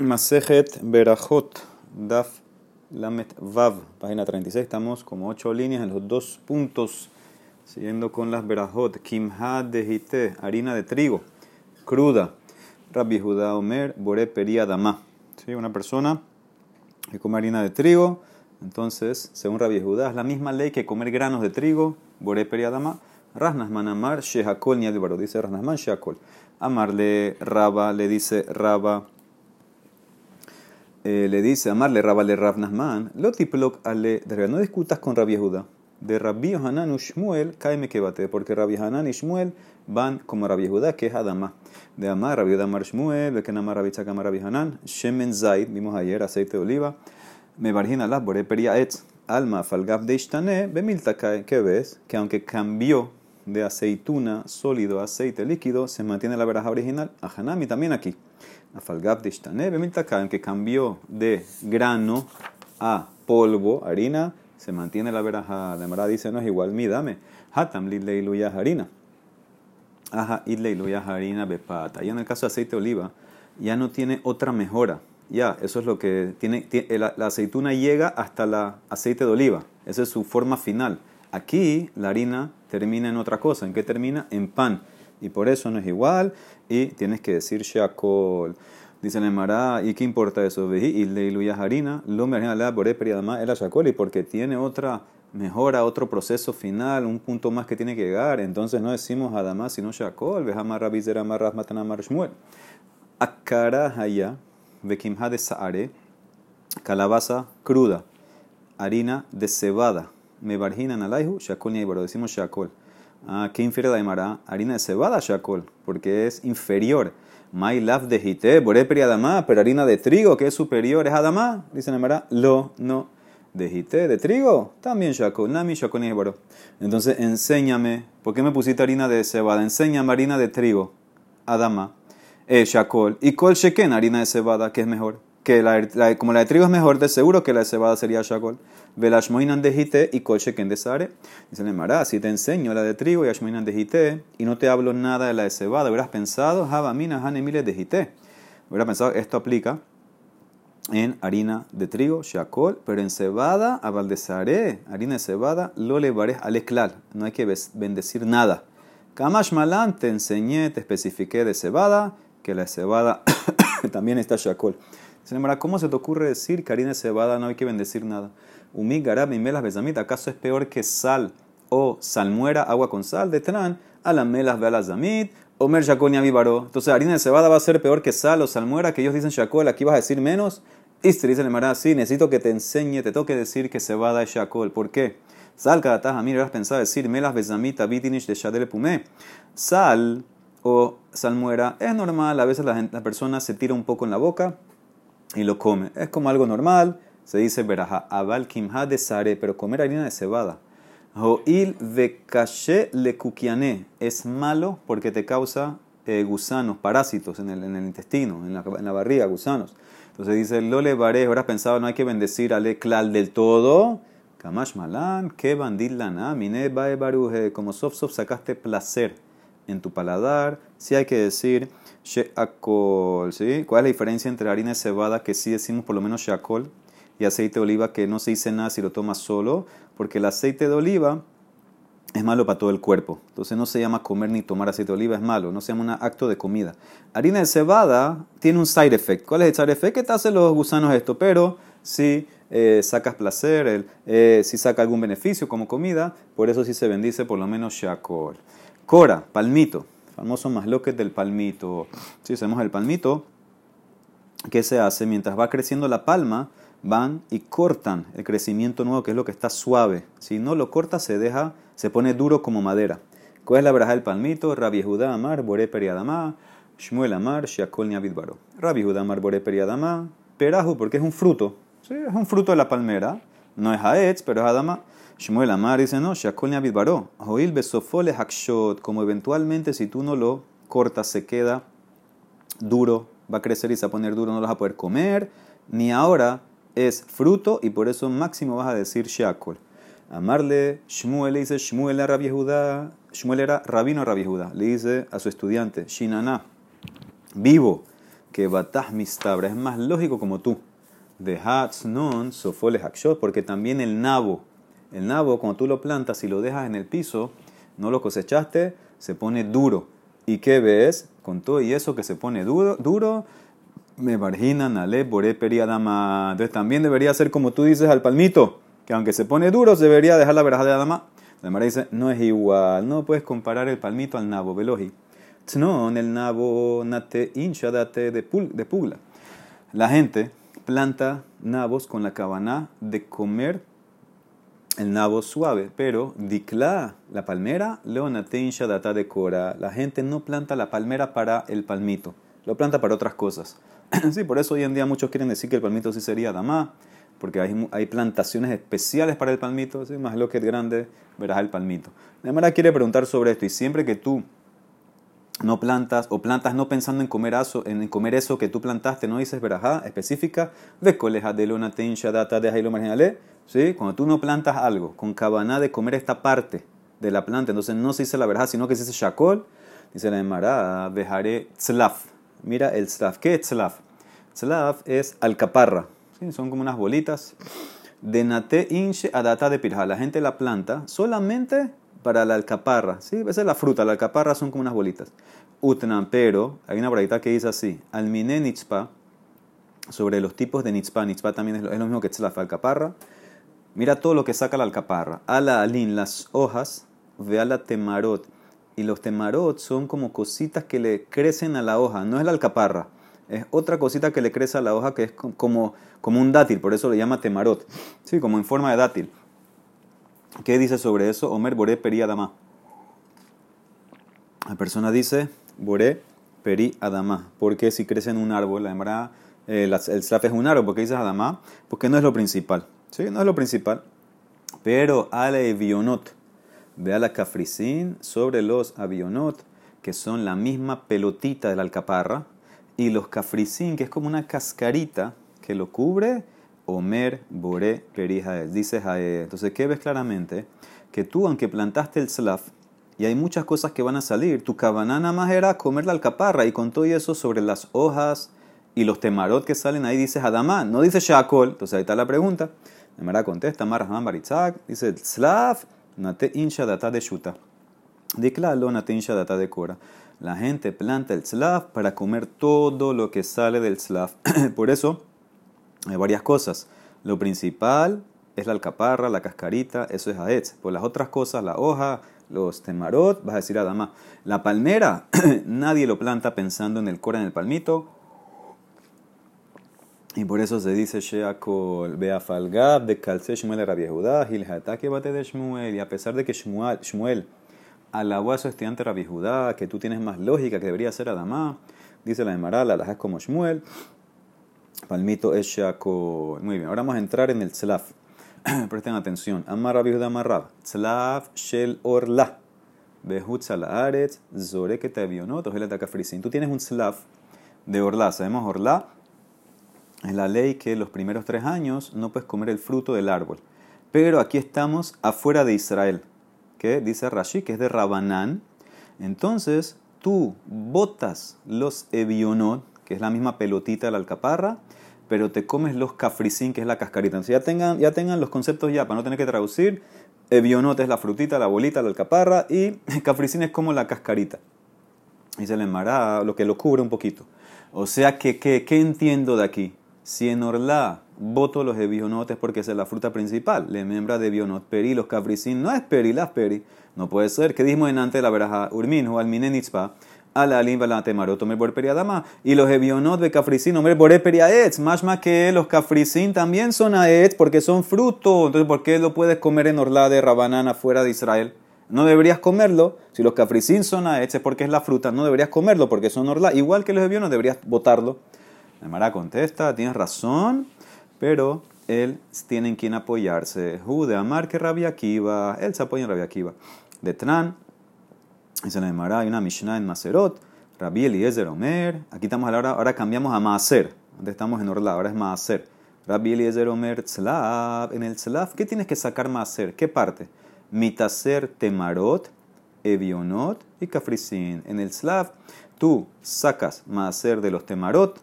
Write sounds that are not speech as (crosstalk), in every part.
Masejet Berajot, Daf Lamet Vav, página 36. Estamos como ocho líneas en los dos puntos, siguiendo con las Berajot. Kimha de harina de trigo, cruda. Rabbi Judá Omer, Bore Periadama. ¿Sí? Una persona que come harina de trigo, entonces, según Rabbi Judá, es la misma ley que comer granos de trigo, Bore Periadama. Rasnasman Amar, Shehakol Niadibaro, dice Rasnasman Shehakol. Amarle Raba, le dice Raba eh, le dice, amarle Rabale Rab Nahman, lo tiplok ale, no discutas con Rabbi Yehuda. De Rabbi Hanan Shmuel, caeme que bate, porque Rabbi Hanan y Shmuel van como Rabbi Yehuda, que es Adama. De Amar, Rabbi Yehuda Amar Shmuel, de que Namar Rabbi Tzakam Rabbi Hanan, Shemen Zaid, vimos ayer, aceite de oliva, me bargina las bore peria etz, alma falgaf de ishtane, bemiltakae, ¿qué ves? Que aunque cambió de aceituna sólido a aceite líquido, se mantiene la veraja original, a Hanami también aquí. Afalgab de Ishtane, que cambió de grano a polvo, harina, se mantiene la veraja. La Mara dice, no es igual, mi dame. Hatam lidleiluya harina. Aja idleiluya harina bepata. Y en el caso de aceite de oliva, ya no tiene otra mejora. Ya, eso es lo que tiene, la, la, aceituna llega hasta el aceite de oliva. Esa es su forma final. Aquí la harina termina en otra cosa. ¿En qué termina? En pan y por eso no es igual y tienes que decir shakol. Dice Nemara, ¿y qué importa eso? Y le harina, lo la bore periadama el shakol y porque tiene otra mejora, otro proceso final, un punto más que tiene que llegar. Entonces no decimos adama sino shakol, vejama rabizera marras matana marshmuel. Akara haya, vekimha de saare, calabaza cruda, harina de cebada. Me barjinan alaihu, shakol decimos shakol. Ah, ¿Qué infiere la Aymara? Harina de cebada, Shakol, porque es inferior. My love de jite, boreperi adama, pero harina de trigo, que es superior, es adama. Dice Aymara, lo, no. De jite, de trigo, también Shakol. Nami Shakol ni Entonces, enséñame, ¿por qué me pusiste harina de cebada? Enséñame harina de trigo, adama, eh, Shakol. Y Kol Sheken, harina de cebada, que es mejor. Que la, como la de trigo es mejor, de seguro que la de cebada sería Shakol. Velashmoinan de jite y colchequen de sare. Dice Mara, si te enseño la de trigo y ashmoinan de jite y no te hablo nada de la de cebada, hubieras pensado, Javamina hanemile de jite. Hubieras pensado, esto aplica en harina de trigo, shakol, pero en cebada, abaldesare, harina de cebada, lo levaré al esclal. No hay que bendecir nada. Kamash malan, te enseñé, te especifiqué de cebada, que la cebada (coughs) también está shakol. Mara, ¿cómo se te ocurre decir que harina de cebada no hay que bendecir nada? Umi garab melas besamit, ¿acaso es peor que sal o salmuera, agua con sal? De tran, a la melas zamit, omer shakol vivaro. Entonces, harina de cebada va a ser peor que sal o salmuera, que ellos dicen shakol, aquí vas a decir menos. Y se dice Mara, sí, necesito que te enseñe, te toque decir que cebada es shakol. ¿Por qué? Sal cada taja, mira, has pensado decir melas besamit, abitinish de shadel pume. Sal o salmuera es normal, a veces la, la persona se tira un poco en la boca y lo come. Es como algo normal se dice veraja, aval kimha de sare, pero comer harina de cebada. Ho'il caché le kukiane, es malo porque te causa eh, gusanos, parásitos en el, en el intestino, en la, barriga, gusanos. Entonces dice, lo le baré, ahora pensado, no hay que bendecir ale klal del todo. Kamash malan, que bandil lana, mine bae baruje, como sof sof sacaste placer en tu paladar. Si hay que decir sheakol, ¿sí? ¿Cuál es la diferencia entre harina de cebada que sí decimos por lo menos sheakol? y aceite de oliva que no se dice nada si lo tomas solo, porque el aceite de oliva es malo para todo el cuerpo. Entonces no se llama comer ni tomar aceite de oliva, es malo, no se llama un acto de comida. Harina de cebada tiene un side effect. ¿Cuál es el side effect? Que te hacen los gusanos esto, pero si eh, sacas placer, eh, si saca algún beneficio como comida, por eso sí se bendice por lo menos shakol. Cora, palmito, famoso más que del palmito. Si hacemos el palmito, ¿qué se hace? Mientras va creciendo la palma, van y cortan el crecimiento nuevo, que es lo que está suave. Si no lo corta, se deja, se pone duro como madera. ¿Cuál es la braja del palmito? Rabbi Judá Amar, Bore Periadamá, Shmuel Amar, Shiakol Niabidbaro. Rabbi Judá Amar, Bore Periadamá, Perajo, porque es un fruto. ¿sí? Es un fruto de la palmera. No es Haetz, pero es Adama. Shmuel Amar dice no, Shiakol Niabidbaro. Joil Besofole Hakshot, como eventualmente si tú no lo cortas, se queda duro, va a crecer y se va a poner duro, no lo vas a poder comer. Ni ahora es fruto y por eso máximo vas a decir Shakol. Amarle, Shmuel le dice, Shmuel era Judá, Shmuel era rabino Rabbi Judá, le dice a su estudiante, Shinana, vivo, que batah mistabra, es más lógico como tú. De non sofole hakshot, porque también el nabo, el nabo cuando tú lo plantas y lo dejas en el piso, no lo cosechaste, se pone duro. ¿Y qué ves? Con todo y eso que se pone duro, duro me marginan ale boré periadama. Entonces también debería ser como tú dices al palmito, que aunque se pone duro, se debería dejar la verja de Adama. La Mara dice, no es igual, no puedes comparar el palmito al nabo, veloji. No, el nabo nate hincha date de pugla. La gente planta nabos con la cabana de comer el nabo suave, pero dikla, la palmera, leonate hincha data de cora. La gente no planta la palmera para el palmito, lo planta para otras cosas. (clears throat) sí, por eso hoy en día muchos quieren decir que el palmito sí sería dama, porque hay, plantaciones especiales para el palmito, ¿sí? más lo que es grande, verás el palmito. Manera quiere preguntar sobre esto, y siempre que tú no plantas o plantas no pensando en comer, eso, en comer eso que tú plantaste, no dices verajá específica, de coleja de luna data de jailo marginale, ¿sí? Cuando tú no plantas algo con cabana de comer esta parte de la planta, entonces no se dice la verajá, sino que se dice shakol, dice la emara, dejaré tzlaf. Mira el tzlaf. ¿Qué es tzlaf? Tzlaf es alcaparra, ¿sí? Son como unas bolitas de nate inche adata de pirja. La gente la planta solamente para la alcaparra. ¿sí? Esa es la fruta, la alcaparra son como unas bolitas. Utnan, pero hay una braita que dice así: Almine nitzpa, sobre los tipos de nitzpa. Nitzpa también es lo, mismo que tzlaf, alcaparra. Mira todo lo que saca la alcaparra. Ala alin, las hojas, ve la temarot. Y los temarot son como cositas que le crecen a la hoja, no es la alcaparra. Es otra cosita que le crece a la hoja que es como, como un dátil, por eso le llama temarot. Sí, como en forma de dátil. ¿Qué dice sobre eso? Omer Boré Peri Adama. La persona dice Boré Peri Adama. Porque si crece en un árbol, la hembra, eh, el slaf es un árbol. ¿Por qué dices Adama? Porque no es lo principal. ¿Sí? No es lo principal. Pero ale avionot. Ve la cafricín sobre los avionot, que son la misma pelotita de la alcaparra. Y los cafricín, que es como una cascarita que lo cubre Omer Bore Perijael. Dice Jael. Entonces, ¿qué ves claramente? Que tú, aunque plantaste el slaf, y hay muchas cosas que van a salir, tu cabanana más era comer la alcaparra, y con todo eso sobre las hojas y los temarot que salen ahí, dice Adamán, no dice Shakol. Entonces, ahí está la pregunta. Mara contesta, Marahman Baritzak, dice slaf, nate insha data de shuta. Declalo nate insha data de cora. La gente planta el slaf para comer todo lo que sale del slaf. (clears throat) Por eso, hay varias cosas. Lo principal es la alcaparra, la cascarita, eso es aetz. Por las otras cosas, la hoja, los temarot, vas a decir adama. La palmera, (clears throat) nadie lo planta pensando en el cora, en el palmito. Y por eso se dice Sheakol, Beafalgab, de Calce Shmuel Rabbi Judá, Gilhatake bate de Shmuel. Y a pesar de que Shmuel, Shmuel alabó a su estudiante Rabbi Judá, que tú tienes más lógica, que debería ser Adama, dice la de Maral, la es como Shmuel. Palmito es Muy bien, ahora vamos a entrar en el tzlaf. (clears throat) Presten atención. Amar Rabbi Judá Amarrab. Tzlaf shel orla. Behut salaaretz zoreket avionot ojelet akafrisin. Tú tienes un tzlaf de orla. Sabemos orla es la ley que los primeros tres años no puedes comer el fruto del árbol. Pero aquí estamos afuera de Israel. Que dice Rashi, que es de Rabanán. Entonces tú botas los evionot que es la misma pelotita de la alcaparra, pero te comes los cafricín, que es la cascarita. Entonces ya tengan, ya tengan los conceptos ya, para no tener que traducir. Evionote es la frutita, la bolita, la alcaparra, y (laughs) cafricín es como la cascarita. Y se le enmará lo que lo cubre un poquito. O sea, que, ¿qué entiendo de aquí? Si en Orla voto los evionotes porque es la fruta principal, le membra de bionot, peri, los cafricín, no es peri, las peri, no puede ser. ¿Qué dijimos en antes de la veraja? Urmin o alminenitzpa a la limba la temarot, me por periadama. Y los evionot de cafricín, por periaetz. Más más que los cafricín también son aetz porque son fruto. Entonces, ¿por qué lo puedes comer en Orla de Rabanana fuera de Israel? No deberías comerlo. Si los cafricín son aetz es porque es la fruta. No deberías comerlo porque son Orla. Igual que los evionot, deberías botarlo. Mara contesta, tienes razón, pero él tiene en quien apoyarse. Jude, Amar que Rabia Akiva. Él se apoya en Rabia Tran, Dice la Gemara, hay una Mishnah en Maserot, Rabbi Eliezer Omer. Aquí estamos ahora, ahora cambiamos a Maaser. Antes estamos en Orla, ahora es Maaser. Rabbi Eliezer Omer Tzlav. En el Tzlav, ¿qué tienes que sacar Maaser? ¿Qué parte? Mitaser Temarot, Evionot y Kafrisin. En el Tzlav, tú sacas Maaser de los Temarot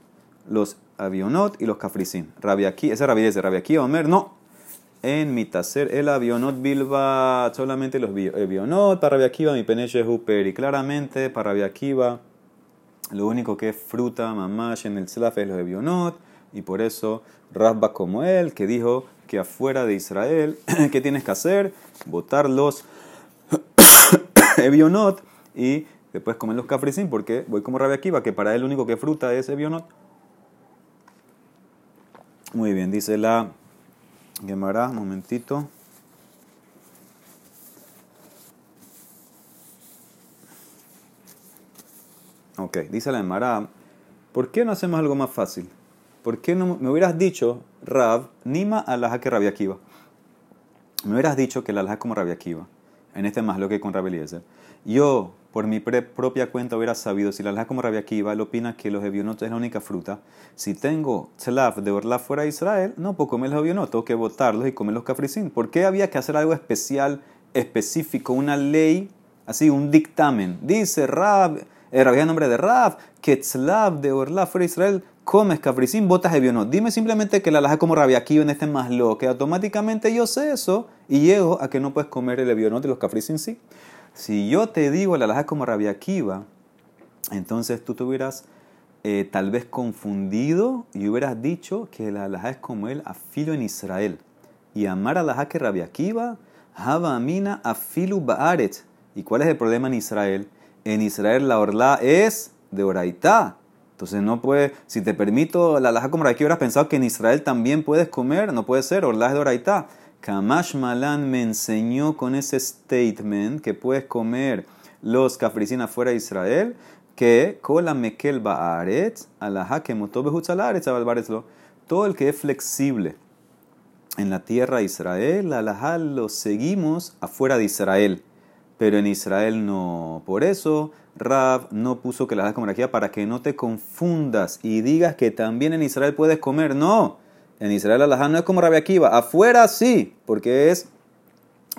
los avionot y los cafrisin. Rabiaquí, ese Rabbi ese Rabiaquí Omer, no. En mitaser el avionot bilba, solamente los avionot, para Rabiaquiva mi peneche huper. Y claramente para Rabiaquiva lo único que es fruta, mamash en el slaf es los avionot. Y por eso Rabba como él, que dijo que afuera de Israel, (clears throat) ¿qué tienes que hacer? Botar los (clears throat) evionot y después comer los cafrisin, porque voy como Rabia Akiva, que para él lo único que fruta es evionot. Muy bien, dice la Gemara, momentito. Ok, dice la Gemara, ¿por qué no hacemos algo más fácil? ¿Por qué no me hubieras dicho, Rab, Nima alaha que Rabia Akiva? Me hubieras dicho que la alaha como Rabia Akiva, en este más lo que con Rabbi Eliezer. Yo, por mi propia cuenta, hubiera sabido, si la alaja como Rabia Akiva, él opina que los evionotos es la única fruta. Si tengo tzlaf de orla fuera de Israel, no puedo comer los evionotos, tengo que botarlos y comer los cafricín. ¿Por qué había que hacer algo especial, específico, una ley, así, un dictamen? Dice Rab, eh, nombre de Rab, que tzlaf de orla fuera de Israel comes cafricín, botas evionot. Dime simplemente que la alaja como Rabia Akiva en este más lo que automáticamente yo sé eso y llego a que no puedes comer el evionot y los cafricín sí. Si yo te digo la alhaja como Rabia Akiva, entonces tú te hubieras eh, tal vez confundido y hubieras dicho que la alhaja es como él afilo en Israel. Y amar a la que Rabia Akiva, Haba Amina afilu baaret. ¿Y cuál es el problema en Israel? En Israel la orla es de oraitá. Entonces no puede, si te permito la alhaja como Rabia Akiva, hubieras pensado que en Israel también puedes comer, no puede ser, orla es de oraitá. Kamash Malan me enseñó con ese statement que puedes comer los cafricín afuera de Israel, que kola mekel ba'aretz, alaha todo el que es flexible en la tierra de Israel, alaha lo seguimos afuera de Israel, pero en Israel no. Por eso Rab no puso que la como aquí para que no te confundas y digas que también en Israel puedes comer. No. En Israel alajá no es como Rabia Akiva. Afuera sí, porque es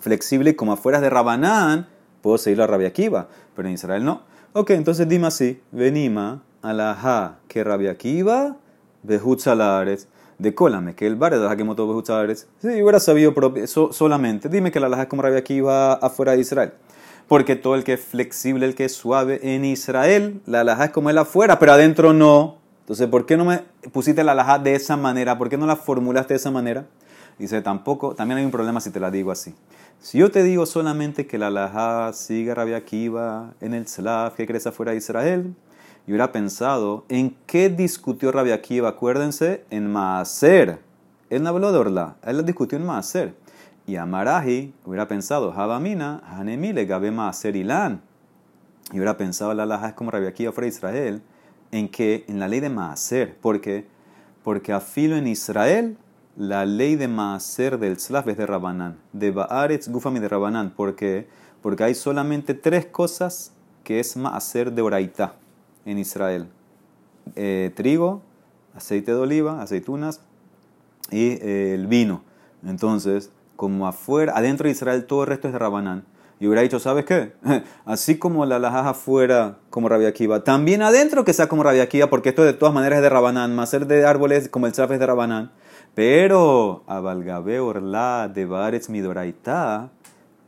flexible y como afuera de Rabanán, puedo seguir la Rabia Akiva. Pero en Israel no. Ok, entonces dime así. Venima alajá que Rabia Akiva, behutzalares. De colame, que el bar de la que moto behutzalares. Sí, hubiera sabido solamente. Dime que la alajá es como Rabia Akiva afuera de Israel. Porque todo el que es flexible, el que es suave en Israel, la alajá es como él afuera, pero adentro no. Entonces, ¿por qué no me pusiste la alhaja de esa manera? ¿Por qué no la formulaste de esa manera? Dice, tampoco, también hay un problema si te la digo así. Si yo te digo solamente que la alhaja sigue Rabia Akiva en el Slav, que crece afuera de Israel, yo hubiera pensado, ¿en qué discutió Rabia Akiva? Acuérdense, en Maaser. Él no habló de Orla, él lo discutió en Maaser. Y Amarahi hubiera pensado, Habamina, Hanemile, Gabe Maaser Ilan. Y hubiera pensado, la alhaja es como Rabia Akiva fuera de Israel en que en la ley de Maaser, porque porque afilo en Israel la ley de Maaser del Slav es de Rabanán, de Baaretz Gufami de Rabanán, porque porque hay solamente tres cosas que es Maaser de Oraitá en Israel: eh, trigo, aceite de oliva, aceitunas y eh, el vino. Entonces, como afuera, adentro de Israel todo el resto es de Rabanán y hubiera dicho, ¿sabes qué? (laughs) Así como la lajaja afuera como Rabia Akiva, también adentro que sea como Rabia Akiva, porque esto de todas maneras es de Rabanán, más ser de árboles como el chaf es de Rabanán. Pero Abalgabe Orla de Baretz Midoraita,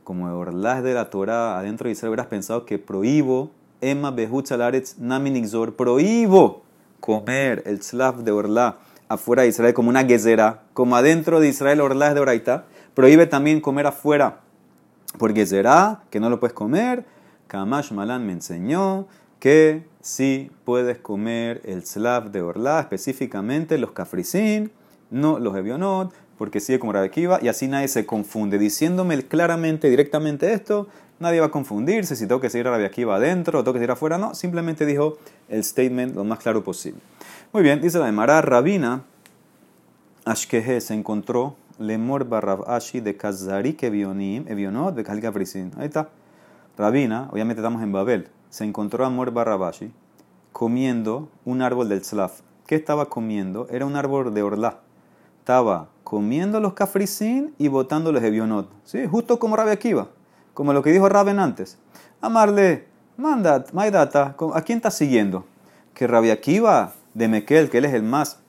como Orla es de la Torah, adentro de Israel hubieras pensado que prohíbo, Emma Behutchalaretz Naminixor, prohíbo comer el tzlaf de Orla afuera de Israel como una gezera, como adentro de Israel Orla de Oraita, prohíbe también comer afuera porque será que no lo puedes comer. Kamash Malan me enseñó que sí puedes comer el slav de Orla, específicamente los cafricín, no los evionot, porque sigue como Rabekiva, y así nadie se confunde. Diciéndome claramente, directamente esto, nadie va a confundirse si tengo que seguir a Rabekiva adentro o tengo que seguir afuera. No, simplemente dijo el statement lo más claro posible. Muy bien, dice la de Mará Rabina, Ashkehe se encontró Lemor Barrav Ashi de Kazarik Evionim, Evionot, de Kalika Ahí está. Rabina, obviamente estamos en Babel, se encontró a Mor Barrabashi comiendo un árbol del Tzlaf. ¿Qué estaba comiendo? Era un árbol de Orla. Estaba comiendo los cafricín y botando los evionot. ¿Sí? Justo como Rabbi Akiva. Como lo que dijo Raben antes. Amarle, mandat, maidata, ¿a quién está siguiendo? Que Rabbi Akiva de Mekel, que él es el más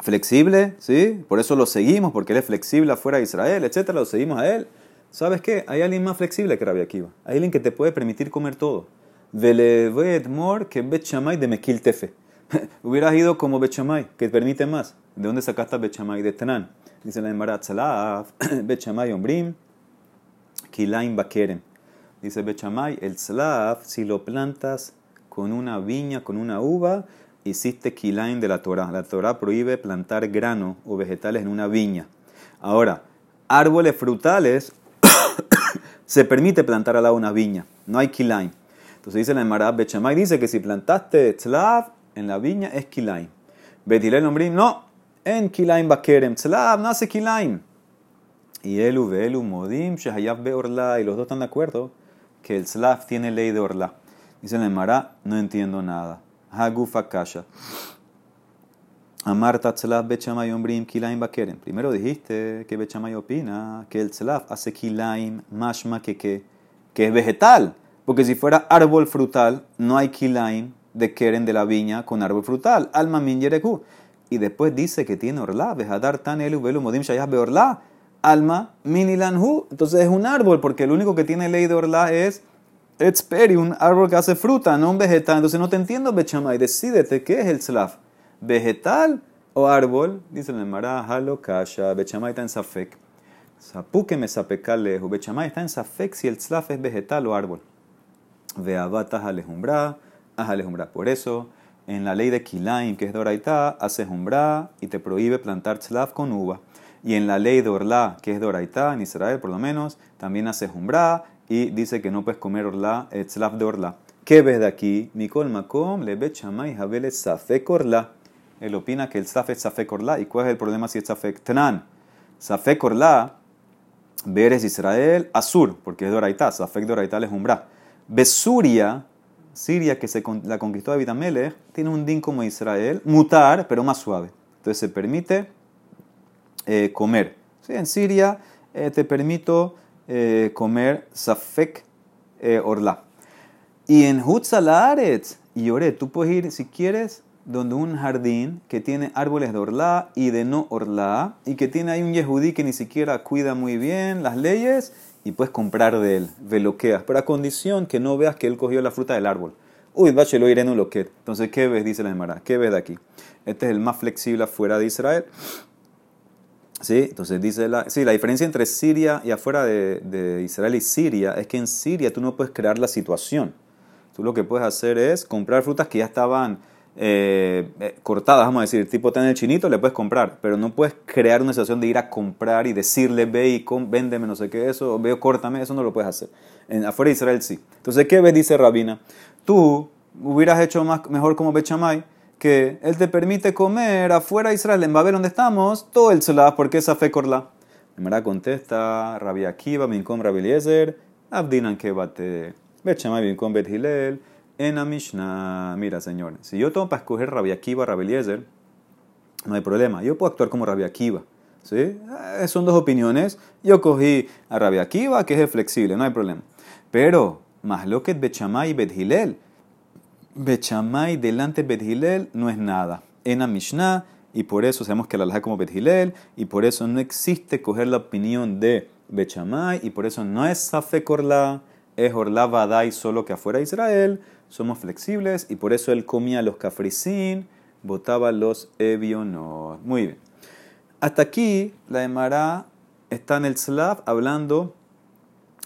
flexible, ¿sí? Por eso lo seguimos, porque él es flexible afuera de Israel, etcétera, lo seguimos a él. ¿Sabes qué? Hay alguien más flexible que Rabbi Akiva. Hay alguien que te puede permitir comer todo. Mor que Bet de Mekil Tefe. (laughs) Hubieras ido como Bet que permite más. ¿De dónde sacaste Bet De Tanan. Dice la Emara Tzalaf, (clears throat) Bet Ombrim, Kilaim Bakerem. Dice Bet el Tzalaf, si lo plantas con una viña, con una uva, hiciste Kilaim de la Torah. La Torah prohíbe plantar grano o vegetales en una viña. Ahora, árboles frutales (coughs) se permite plantar al lado una viña. No hay Kilaim. Entonces dice la Emara Bechamay, dice que si plantaste tzlav en la viña es kilaim. Betilel Ombrim, no, en kilaim bakerem. Tzlav nace kilaim. Y elu velu modim shehayab beorla. Y los dos están de acuerdo que el tzlav tiene ley de orla. Dice la Emara, no entiendo nada. Hagufa kasha. Amarta tzlav bechamay ombrim kilaim bakerem. Primero dijiste que bechamay opina que el tzlav hace kilaim mashma que, que, que es vegetal. Porque si fuera árbol frutal, no hay kilaim de keren de la viña con árbol frutal. Alma min yereku. Y después dice que tiene orla. Vejadar tan elu velu modim shayah orla. Alma min ilanhu. Entonces es un árbol, porque el único que tiene ley de orla es etsperi, un árbol que hace fruta, no un vegetal. Entonces no te entiendo, Bechamay. Decídete qué es el slav. ¿Vegetal o árbol? Dice el Mara, halo kasha. Bechamay está en safek. Sapuke me sapekalejo. Bechamay está en safek si el slav es vegetal o árbol. Veavatas alejumbra, alejumbra. Por eso, en la ley de Kilaim, que es Doraitá, hace jumbra y te prohíbe plantar tzlav con uva. Y en la ley de Orlá, que es Doraitá, en Israel por lo menos, también hace jumbra y dice que no puedes comer Orlá, eh, tzlav de Orlá. ¿Qué ves de aquí? Mikol Makom, le chamay Habele Safek Orlá. Él opina que el Safek es Safek. ¿Y cuál es el problema si es Safek Tnan? Safek Orlá, Veres Israel, Azur, porque es Doraitá. Safek Doraitá es jumbra. Besuria, Siria, que se la conquistó David Amelech, tiene un din como Israel, mutar, pero más suave. Entonces se permite eh, comer. En Siria eh, te permito eh, comer safek orla. Y en Hutzalaretz, y oré, tú puedes ir si quieres donde un jardín que tiene árboles de orla y de no orla, y que tiene ahí un yehudí que ni siquiera cuida muy bien las leyes, y puedes comprar de él, veloqueas, pero a condición que no veas que él cogió la fruta del árbol. Uy, lo iré en un loquet. Entonces, ¿qué ves? Dice la Gemara. ¿Qué ves de aquí? Este es el más flexible afuera de Israel. ¿Sí? Entonces dice la, sí, la diferencia entre Siria y afuera de, de, Israel y Siria es que en Siria tú no puedes crear la situación. Tú lo que puedes hacer es comprar frutas que ya estaban eh, eh, cortadas, vamos a decir, tipo en el chinito, le puedes comprar, pero no puedes crear una situación de ir a comprar y decirle, ve y con, véndeme no sé qué, eso, veo, córtame, eso no lo puedes hacer. En, afuera de Israel sí. Entonces, ¿qué ves? Dice Rabina. Tú hubieras hecho más, mejor como Bechamay, que él te permite comer afuera de Israel, en Babel donde estamos, todo el Selah, porque esa fe corla. Primera contesta, Rabbi Akiva, Minkom Rabbi Eliezer, Abdinan Kebate, Bechamay, Minkom Bet Hilel, en la Mishnah, mira señor, si yo tengo para escoger Rabbi Akiva, Rabbi Eliezer, no hay problema. Yo puedo actuar como Rabbi Akiva. ¿sí? Eh, son dos opiniones. Yo cogí a Rabbi Akiva, que es flexible, no hay problema. Pero, más lo que Bechamay y Bethilel. Bechamay delante de Bethilel no es nada. En Mishnah, y por eso sabemos que la es como Bethilel, y por eso no existe coger la opinión de Bechamay, y por eso no es Safe Korla, es Orla Vadai solo que afuera de Israel somos flexibles y por eso él comía los cafricín, botaba los evionos. Muy bien. Hasta aquí la Emara está en el Slav hablando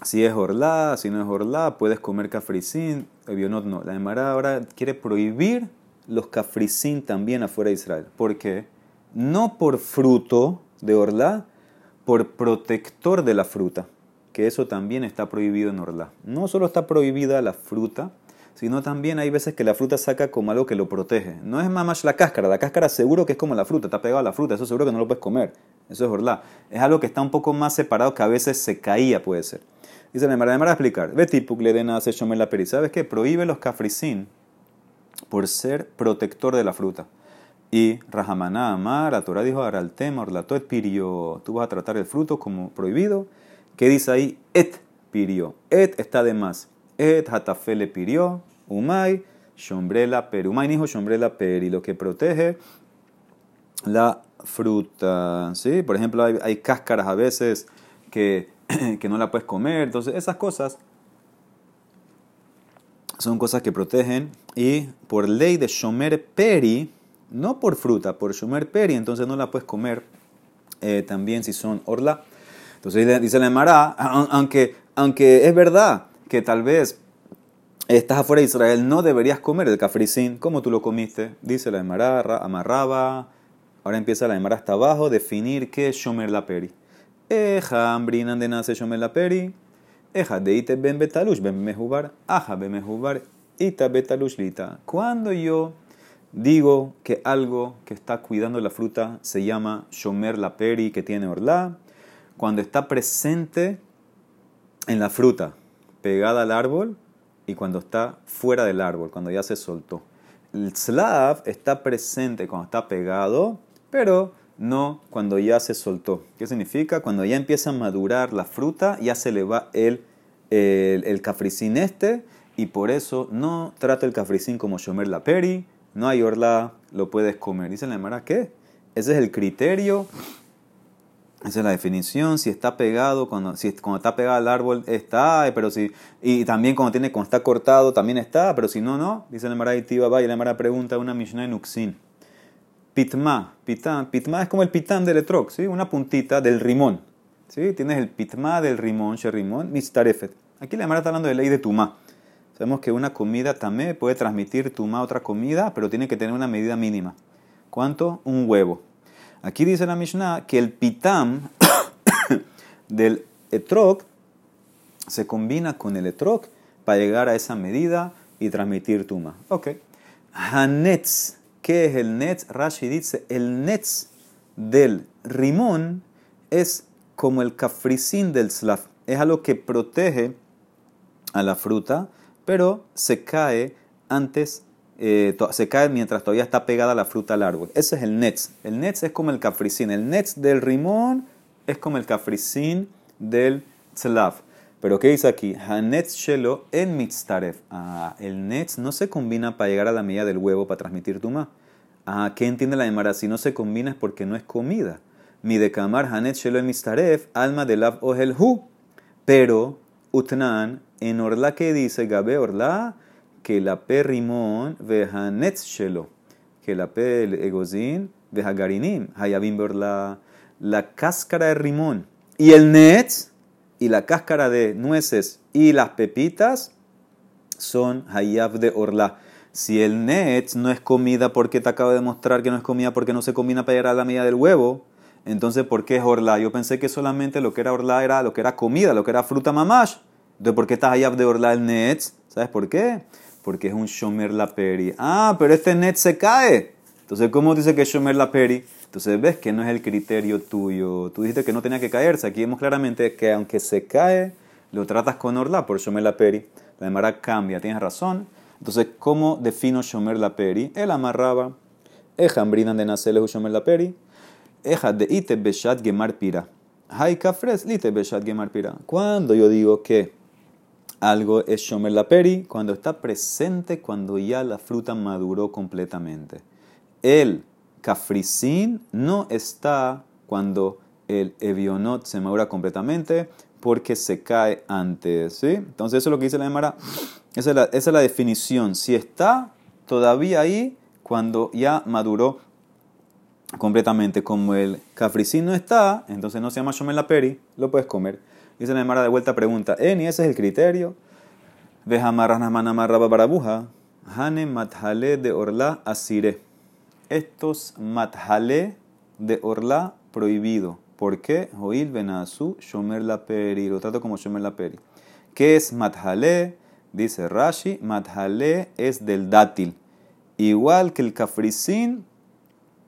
si es orla, si no es orla, puedes comer cafricín, no. La Emara ahora quiere prohibir los cafricín también afuera de Israel. ¿Por qué? No por fruto de orla, por protector de la fruta, que eso también está prohibido en orla. No solo está prohibida la fruta, sino también hay veces que la fruta saca como algo que lo protege. No es más la cáscara, la cáscara seguro que es como la fruta, está pegado a la fruta, eso seguro que no lo puedes comer, eso es verdad. Es algo que está un poco más separado que a veces se caía, puede ser. Dice la Emara, a explicar, Betipuk le den a la peri, ¿sabes qué? Prohíbe los cafricín por ser protector de la fruta. Y Rajamaná Amar, la Torah dijo, el tema, orlato et pirio, tú vas a tratar el fruto como prohibido. ¿Qué dice ahí? Et pirio. Et está de más. Et hatafele pirio, umay, Shombrela peri. Umainijo shombrela peri. Lo que protege la fruta. ¿sí? Por ejemplo, hay, hay cáscaras a veces que, (clears throat) que no la puedes comer. Entonces, esas cosas son cosas que protegen. Y por ley de Shomer Peri, no por fruta, por Shomer Peri, entonces no la puedes comer eh, también si son orla. Entonces dice la Emara, aunque, aunque es verdad que tal vez estás afuera de Israel, no deberías comer el cafricín. ¿Cómo tú lo comiste? Dice la Emara, amarraba. Ahora empieza la Emara hasta abajo, definir qué es Shomer la Peri. Eja, ambrinan de nace Shomer la Peri. Eja, de ite ben betalush ben mejubar. Aja ben mejubar. Ita betalush lita. Cuando yo digo que algo que está cuidando la fruta se llama Shomer la Peri, que tiene orla, cuando está presente en la fruta, pegada al árbol, y cuando está fuera del árbol, cuando ya se soltó. El slav está presente cuando está pegado, pero no cuando ya se soltó. ¿Qué significa? Cuando ya empieza a madurar la fruta, ya se le va el, el, el cafricín este, y por eso no trata el cafricín como Shomer la Peri, no hay orla, lo puedes comer. Dice la Emara, ¿qué? Ese es el criterio, esa es la definición. Si está pegado, cuando, si, cuando está pegado al árbol, está, pero si, y también cuando, tiene, cuando está cortado, también está, pero si no, no. Dice la Emara, y y la Emara pregunta una Mishnah en Uxin. Pitma, pitán, pitma es como el pitán del etrog, ¿sí? Una puntita del rimón, ¿sí? Tienes el pitma del rimón, sherimón, mistarefet. Aquí la Emara está hablando de ley de tumá. Sabemos que una comida también puede transmitir tuma a otra comida, pero tiene que tener una medida mínima. ¿Cuánto? Un huevo. Aquí dice la Mishnah que el pitam (coughs) del etrog se combina con el etrog para llegar a esa medida y transmitir tuma. Ok. Hanetz. ¿Qué es el netz? Rashi dice, el netz del rimón es como el cafricín del slav. Es algo que protege a la fruta pero se cae antes, eh, se cae mientras todavía está pegada la fruta al árbol. Ese es el netz. El netz es como el cafricín. El netz del rimón es como el cafricín del tzlav. Pero ¿qué dice aquí? Hanetz shelo en mitztaref. Ah, el netz no se combina para llegar a la medida del huevo para transmitir tuma. Ah, ¿qué entiende la demara? Si no se combina es porque no es comida. Mi de kamar hanetz shelo en mitztaref, alma de lav ohel hu. Pero utnan en Orla que dice Gabe Orla que la pe rimón netz shelo, que la pe egozin garinim, hayabim Orla, la cáscara de rimón y el netz y la cáscara de nueces y las pepitas son hayab de Orla. Si el netz no es comida porque te acabo de demostrar que no es comida porque no se combina para llegar a la medida del huevo, entonces ¿por qué es Orla? Yo pensé que solamente lo que era Orla era lo que era comida, lo que era fruta mamash. Entonces, ¿por qué está allá de Orla el Netz? ¿Sabes por qué? Porque es un Shomer la Peri. Ah, pero este Netz se cae. Entonces, ¿cómo dice que es Shomer la Peri? Entonces, ves que no es el criterio tuyo. Tú dijiste que no tenía que caerse. Aquí vemos claramente que aunque se cae, lo tratas con Orla por Shomer la Peri. La demara cambia, tienes razón. Entonces, ¿cómo defino Shomer la Peri? Él amarraba. Eja hambrinan de nacer Shomer la Peri. Eja de ite beshat gemar pira. Hay kafres lite beshat gemar pira. Cuando yo digo que algo es Shomer la Peri cuando está presente cuando ya la fruta maduró completamente. El cafricín no está cuando el evionot se madura completamente porque se cae antes. Entonces eso es lo que dice la Emara. Esa es la, definición. Si está todavía ahí cuando ya maduró completamente, como el cafricín no está, entonces no se llama Shomer la lo puedes comer. Dice la Mara de vuelta pregunta, ¿Eni ese es el criterio? Vejamarranamanamarraba barabuja. Hane mathale de orla asire. Estos mathale de orla prohibido. ¿Por qué? Joil benasu shomer la peri. Lo trato como shomer la peri. ¿Qué es mathale? Dice Rashi, mathale es del dátil. Igual que el cafricín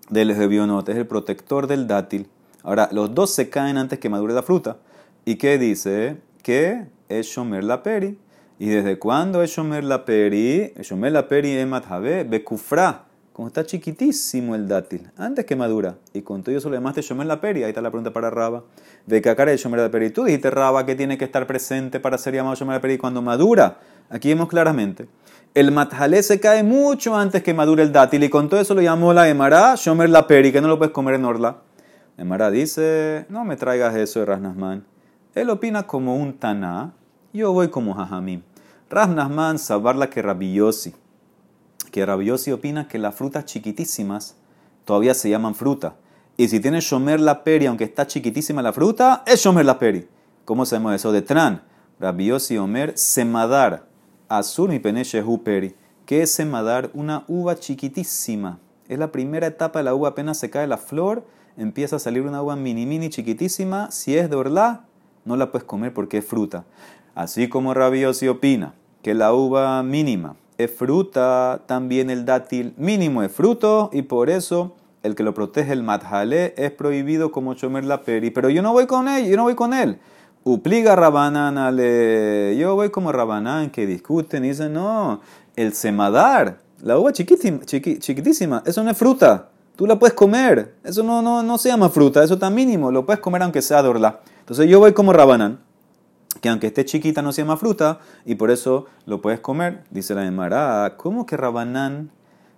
del jebionot, es el protector del dátil. Ahora, los dos se caen antes que madure la fruta. ¿Y qué dice? Que es Shomer la Peri. ¿Y desde cuándo es Shomer la Peri? Shomer la Peri es Matjabe, Bekufra. Como está chiquitísimo el dátil, antes que madura. Y con todo eso le llamaste Shomer la Peri. Ahí está la pregunta para Raba. ¿De qué cara es Shomer la Peri? Tú dijiste, Raba, que tiene que estar presente para ser llamado Shomer la Peri cuando madura. Aquí vemos claramente. El matjalé se cae mucho antes que madure el dátil y con todo eso lo llamó la Emara Shomer la peri, que no lo puedes comer en Orla. Emara dice, no me traigas eso de Rasnasman. Él opina como un taná, yo voy como jajamim. Rasnasman sabarla que rabiosi. Que rabiosi opina que las frutas chiquitísimas todavía se llaman fruta. Y si tiene Shomer la peri, aunque está chiquitísima la fruta, es Shomer la peri. ¿Cómo sabemos eso? De Tran. Rabiosi Omer, semadar. Azul mi peneche peri. ¿Qué es semadar? Una uva chiquitísima. Es la primera etapa de la uva, apenas se cae la flor, empieza a salir una uva mini mini chiquitísima. Si es de orla, no la puedes comer porque es fruta. Así como Rabiosi opina que la uva mínima es fruta, también el dátil mínimo es fruto y por eso el que lo protege, el matjale, es prohibido como chomer la peri. Pero yo no voy con él, yo no voy con él. Upliga Rabanán ale. Yo voy como Rabanán que discuten y dicen, no, el semadar, la uva chiquitísima, chiquitísima, eso no es fruta. Tú la puedes comer. Eso no, no, no se llama fruta, eso está mínimo. Lo puedes comer aunque sea dorla. Entonces yo voy como Rabanán, que aunque esté chiquita no se llama fruta y por eso lo puedes comer. Dice la Emara, ¿cómo que Rabanán?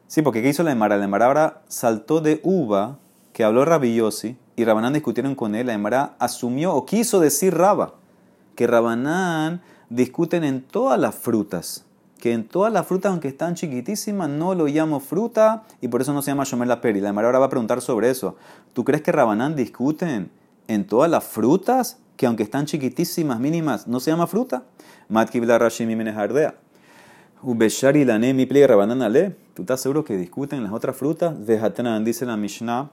Sí, porque ¿qué hizo la Emara? La Emara ahora saltó de uva, que habló Rabillosi, y Rabanán discutieron con él. La Emara asumió o quiso decir Raba, que Rabanán discuten en todas las frutas que en todas las frutas, aunque están chiquitísimas, no lo llamo fruta y por eso no se llama Shomer la peri. La Emara ahora va a preguntar sobre eso. ¿Tú crees que Rabanán discuten en todas las frutas que aunque están chiquitísimas, mínimas, no se llama fruta? Matkibla Rashimi Menejardea. Ubeshari la mi pliega Rabanán ale. ¿Tú estás seguro que discuten las otras frutas? Vejatanan, dice la Mishnah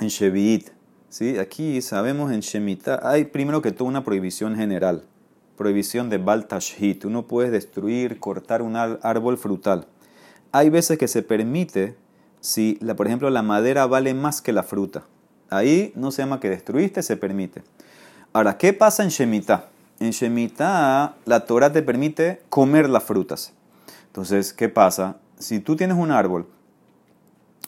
en Shevi'it. ¿Sí? Aquí sabemos en Shemitah hay primero que todo una prohibición general prohibición de Baltashhit. Uno puede destruir, cortar un árbol frutal. Hay veces que se permite si, la, por ejemplo, la madera vale más que la fruta. Ahí no se llama que destruiste, se permite. Ahora, ¿qué pasa en Shemitah? En Shemitah la Torah te permite comer las frutas. Entonces, ¿qué pasa? Si tú tienes un árbol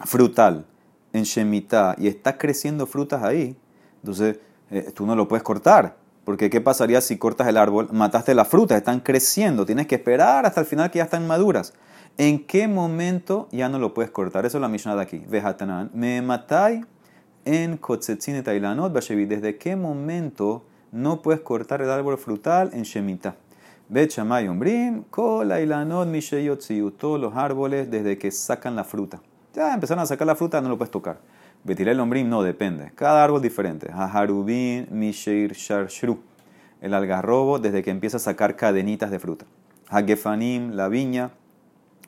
frutal en Shemitah y está creciendo frutas ahí, entonces eh, tú no lo puedes cortar porque ¿qué pasaría si cortas el árbol? Mataste las frutas, están creciendo, tienes que esperar hasta el final que ya están maduras. ¿En qué momento ya no lo puedes cortar? Eso es la Mishnah de aquí. Vejatanan. Me matai en Kotzetzin Tailanot ¿Desde qué momento no puedes cortar el árbol frutal en Shemitah? Bet Shamay Ombrim, Kol Ailanot Todos los árboles desde que sacan la fruta. Ya empezaron a sacar la fruta, no lo puedes tocar. Betirel Ombrim no depende. Cada árbol diferente. Haharubin, Misheir, Sharshru. El algarrobo desde que empieza a sacar cadenitas de fruta. Hagefanim, la viña.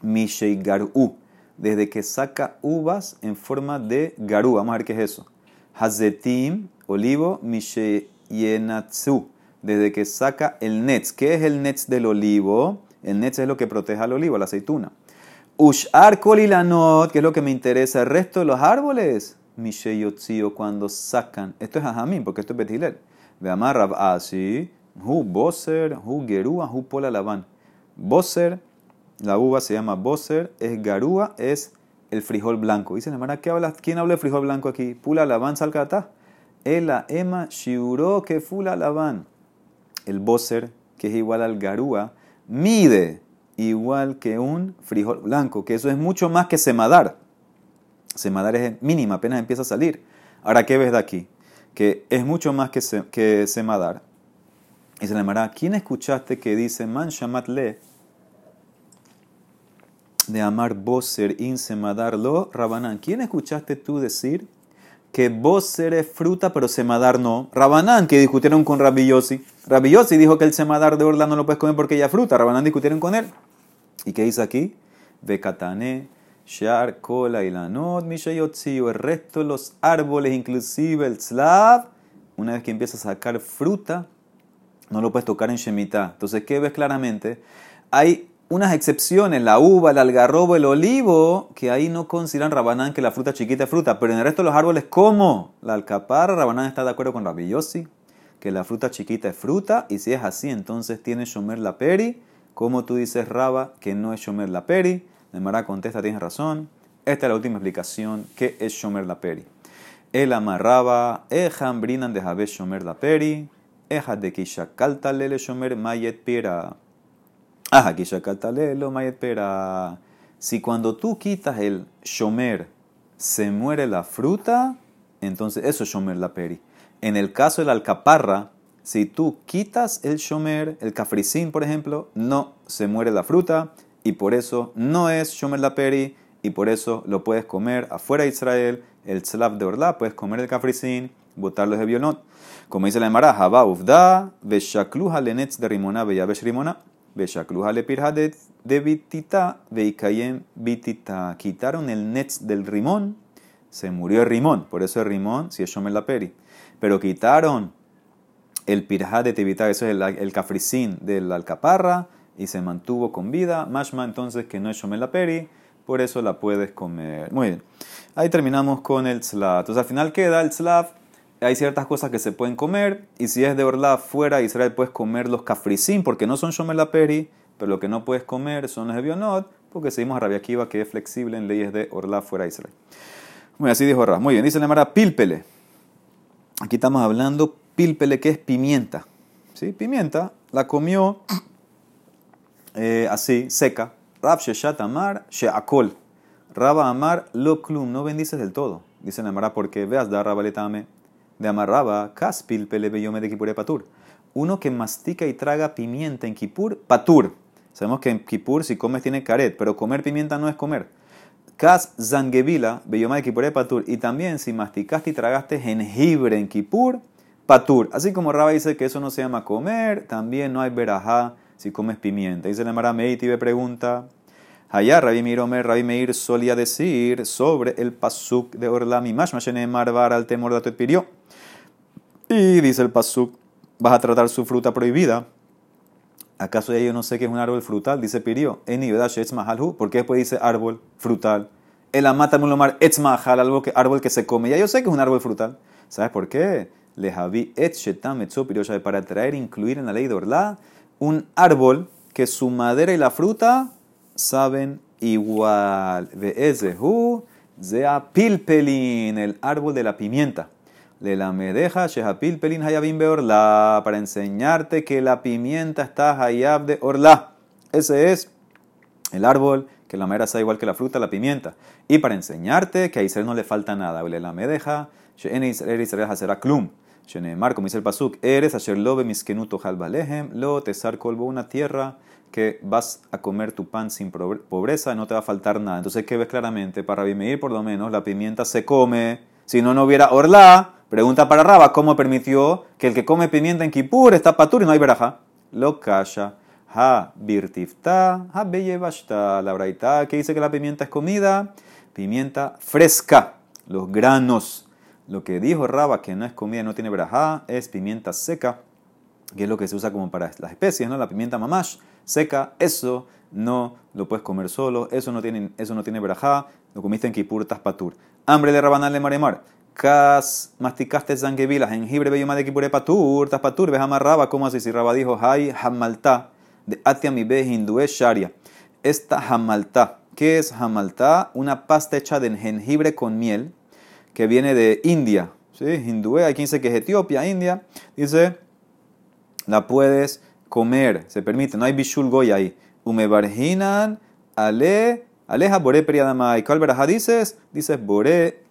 Misheir Garu. Desde que saca uvas en forma de garú. Vamos a ver qué es eso. Hazetim, olivo. Yenatsu. Desde que saca el netz. ¿Qué es el netz del olivo? El netz es lo que protege al olivo, la aceituna. Ushar kolilanot, que es lo que me interesa. El resto de los árboles Misheyotzio cuando sacan. Esto es Ajamín, porque esto es Betilel. Ve amarra así. Hu boser, hu gerúa, hu pola lavan. Boser, la uva se llama boser, es garúa, es el frijol blanco. Dice la hermana, ¿qué habla? ¿quién habla de frijol blanco aquí? Pula lavan salcata. Ela ema shiuro que fula lavan. El boser, que es igual al garúa, mide igual que un frijol blanco, que eso es mucho más que semadar. Semadar es mínima, apenas empieza a salir. Ahora, ¿qué ves de aquí? Que es mucho más que, se, que Semadar. Y se le ¿quién escuchaste que dice Man Shamat Le de amar Boser in Semadar lo Rabanán? ¿Quién escuchaste tú decir que Boser es fruta pero Semadar no? Rabanán, que discutieron con Rabillosi. Rabillosi dijo que el Semadar de Orla no lo puedes comer porque ya fruta. Rabanán discutieron con él. ¿Y qué dice aquí? Bekatane Shar, Kola y Lanot, Mishayotziu, el resto de los árboles, inclusive el Slav, una vez que empieza a sacar fruta, no lo puedes tocar en Shemitah. Entonces, ¿qué ves claramente? Hay unas excepciones, la uva, el algarrobo, el olivo, que ahí no consideran Rabanán que la fruta chiquita es fruta, pero en el resto de los árboles, ¿cómo? La alcaparra, Rabanán está de acuerdo con Rabbi que la fruta chiquita es fruta, y si es así, entonces tiene Shomer la peri, como tú dices, Raba, que no es Shomer la peri. Mara contesta, tienes razón. Esta es la última explicación. ¿Qué es Shomer la Peri? El amarraba, ejan brinan de Jabe Shomer la Peri, eja de Kisha Lele Shomer Mayet Pira. Ah, lo espera. Si cuando tú quitas el shomer se muere la fruta, entonces eso es shomer la peri. En el caso de la alcaparra, si tú quitas el shomer, el cafricín, por ejemplo, no se muere la fruta y por eso no es shomer la peri y por eso lo puedes comer afuera de Israel, el tzlav de Orla, puedes comer el cafricín, botarlo de violón. Como dice la Emara, Haba ufda, veshakluha lenetz de rimona, beyabesh rimona, veshakluha lepirha de vitita, veikayem vitita. Quitaron el netz del rimón, se murió el rimón, por eso el rimón si es shomer la peri. Pero quitaron el pirjá de Tevita, eso es el, el cafricín de la alcaparra, y se mantuvo con vida. Mashma entonces que no es Shomel peri, por eso la puedes comer. Muy bien. Ahí terminamos con el tzlav. Entonces al final queda el tzlav. Hay ciertas cosas que se pueden comer, y si es de Orla fuera de Israel puedes comer los cafricín, porque no son Shomel peri, pero lo que no puedes comer son los de porque seguimos a Rabia Akiva, que es flexible en leyes de Orla fuera de Israel. Muy así dijo Ra. Muy bien, dice la Mara Pilpele. Aquí estamos hablando pilpele, que es pimienta. ¿Sí? Pimienta, la comió eh, así, seca. Rab Sheshat Amar Sheakol. Raba Amar Lo Klum, no bendices del todo. Dice la Mara, porque veas da Rabaletame. De Amarraba, Kas pilpele beyome de Kipur Patur. Uno que mastica y traga pimienta en Kipur, Patur. Sabemos que en Kipur si comes tiene caret, pero comer pimienta no es comer. Kas Zangevila, Beyoma de Kipur Patur. Y también si masticaste y tragaste jengibre en Kipur, patur. Así como Raba dice que eso no se llama comer, también no hay verajá si comes pimienta. Dice la Mara Meiti me pregunta, allá Rabbi Meir Omer, Rabbi Meir solía decir sobre el pasuk de Orlami Mashmashene Marvar al temor de pirio. Y dice el pasuk, vas a tratar su fruta prohibida. ¿Acaso ya yo no sé qué es un árbol frutal? Dice Pirio. ¿Por qué después dice árbol frutal? El amata mulomar etzmahal, algo que árbol que se come. Ya yo sé que es un árbol frutal. ¿Sabes por qué? Lejavi et shetam para traer, incluir en la ley de Orla un árbol que su madera y la fruta saben igual. Veezehu zea pilpelin, el árbol de la pimienta. Le la medeja sheha pilpelin hayabim beorla, para enseñarte que la pimienta está hayab de orla. Ese es el árbol que la madera sabe igual que la fruta, la pimienta. Y para enseñarte que a Israel no le falta nada. Le la medeja, she'en Israel será klum. Shenemar, como dice el Pasuk, eres asher lobe miskenuto halbalehem, lo tesar colbo, una tierra que vas a comer tu pan sin pobreza, no te va a faltar nada. Entonces, ¿qué ves claramente? Para Bimeir, por lo menos, la pimienta se come. Si no, no hubiera orla. Pregunta para Raba, ¿cómo permitió que el que come pimienta en Kipur está patur y no hay veraja? Lo calla. Ha birtifta, ha bellevashta. La braita que dice que la pimienta es comida, pimienta fresca, los granos lo que dijo Raba que no es comida, no tiene brajá, es pimienta seca, que es lo que se usa como para las especies, ¿no? La pimienta mamash seca, eso no lo puedes comer solo, eso no tiene, eso no tiene lo comiste en Kipur Patur. Hambre de Rabanal de Maremar. Cas masticaste zanguevila, jengibre bello de Kipur Patur, Patur, ves amarraba, ¿cómo así? Si Raba dijo, hay hamalta de Atiami be hindúes sharia. Esta hamalta, ¿qué es hamalta? Una pasta hecha de jengibre con miel que viene de India, ¿sí? Hindúe, hay quien dice que es Etiopía, India, dice, la puedes comer, se permite, no hay bishul goy ahí. Umebarjinan, ale, aleja bore peri adama. ¿Y cuál dices? Dices bore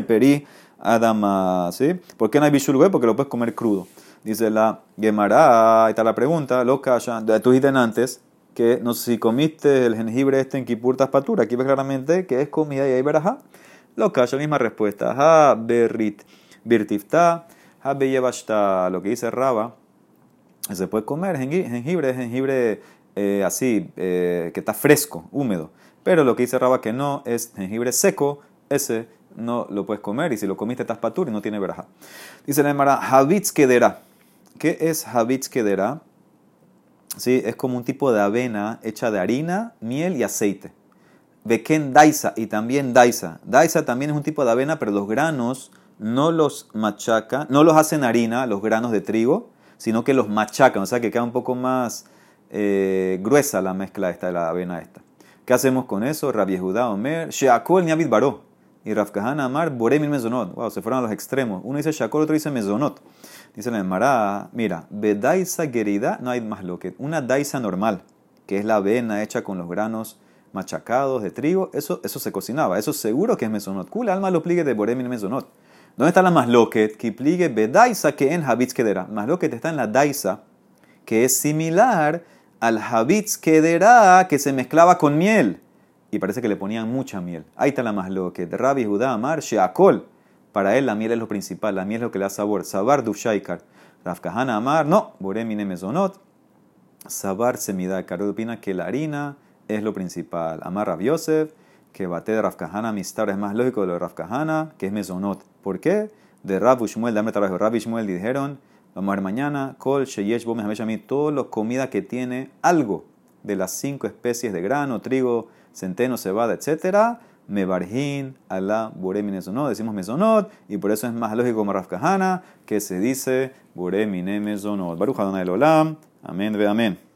(laughs) peri adama, ¿sí? ¿Por qué no hay bishul goy? Porque lo puedes comer crudo. Dice la Gemara, ahí está la pregunta, lo calla, tú dijiste antes que no si comiste el jengibre este en Kipurtas Patura, aquí ves claramente que es comida y hay verajá. Lo que la misma respuesta. Ha berrit birtifta, ha beyevashta. Lo que dice Raba, se puede comer jengibre, jengibre eh, así, eh, que está fresco, húmedo. Pero lo que dice Raba que no es jengibre seco, ese no lo puedes comer. Y si lo comiste, estás patur y no tiene veraja. Dice la Emara, Havitz kedera. ¿Qué es Havitz kedera? Sí, es como un tipo de avena hecha de harina, miel y aceite. Beken Daisa y también Daisa. Daisa también es un tipo de avena, pero los granos no los machacan, no los hacen harina, los granos de trigo, sino que los machacan, o sea que queda un poco más eh, gruesa la mezcla esta de la avena esta. ¿Qué hacemos con eso? Rabbi Judá Omer, Sheakol Niabit Baró. Y Rafkahan Amar, Boremil Mezonot. Wow, se fueron a los extremos. Uno dice Shakol, otro dice Mezonot. Dice la Emara, mira, Bedaisa Gerida, no hay más lo que. Una Daisa normal, que es la avena hecha con los granos machacados de trigo, eso, eso se cocinaba. Eso seguro que es mesonot. Kul alma lo pligue de boremin mesonot. ¿Dónde está la masloquet? Que pligue bedaisa que en habitz quedera. Masloquet está en la daisa, que es similar al habitz quedera que se mezclaba con miel. Y parece que le ponían mucha miel. Ahí está la masloquet. Rabbi Judá Amar Sheakol. Para él la miel es lo principal, la miel es lo que le da sabor. Sabar dushaikar. Rafkahana Amar, no, boremine mesonot. Sabar semida. Caro opina que la harina es lo principal. Amar Rav Yosef, que bate de Rafkahana Mistar es más lógico de lo de Rafkahana, que es mesonot. ¿Por qué? De Rav Ushmuel, dame trabajo. Rav Ushmuel dijeron, vamos mañana, Kol Sheyesh Bo mí todo lo comida que tiene algo de las cinco especies de grano, trigo, centeno, cebada, etcétera Mebarhin, Alá, Boremine Mesonot, decimos Mesonot, y por eso es más lógico como que se dice Boremine Mesonot. Baruch Adonai Olam, amén ve amén.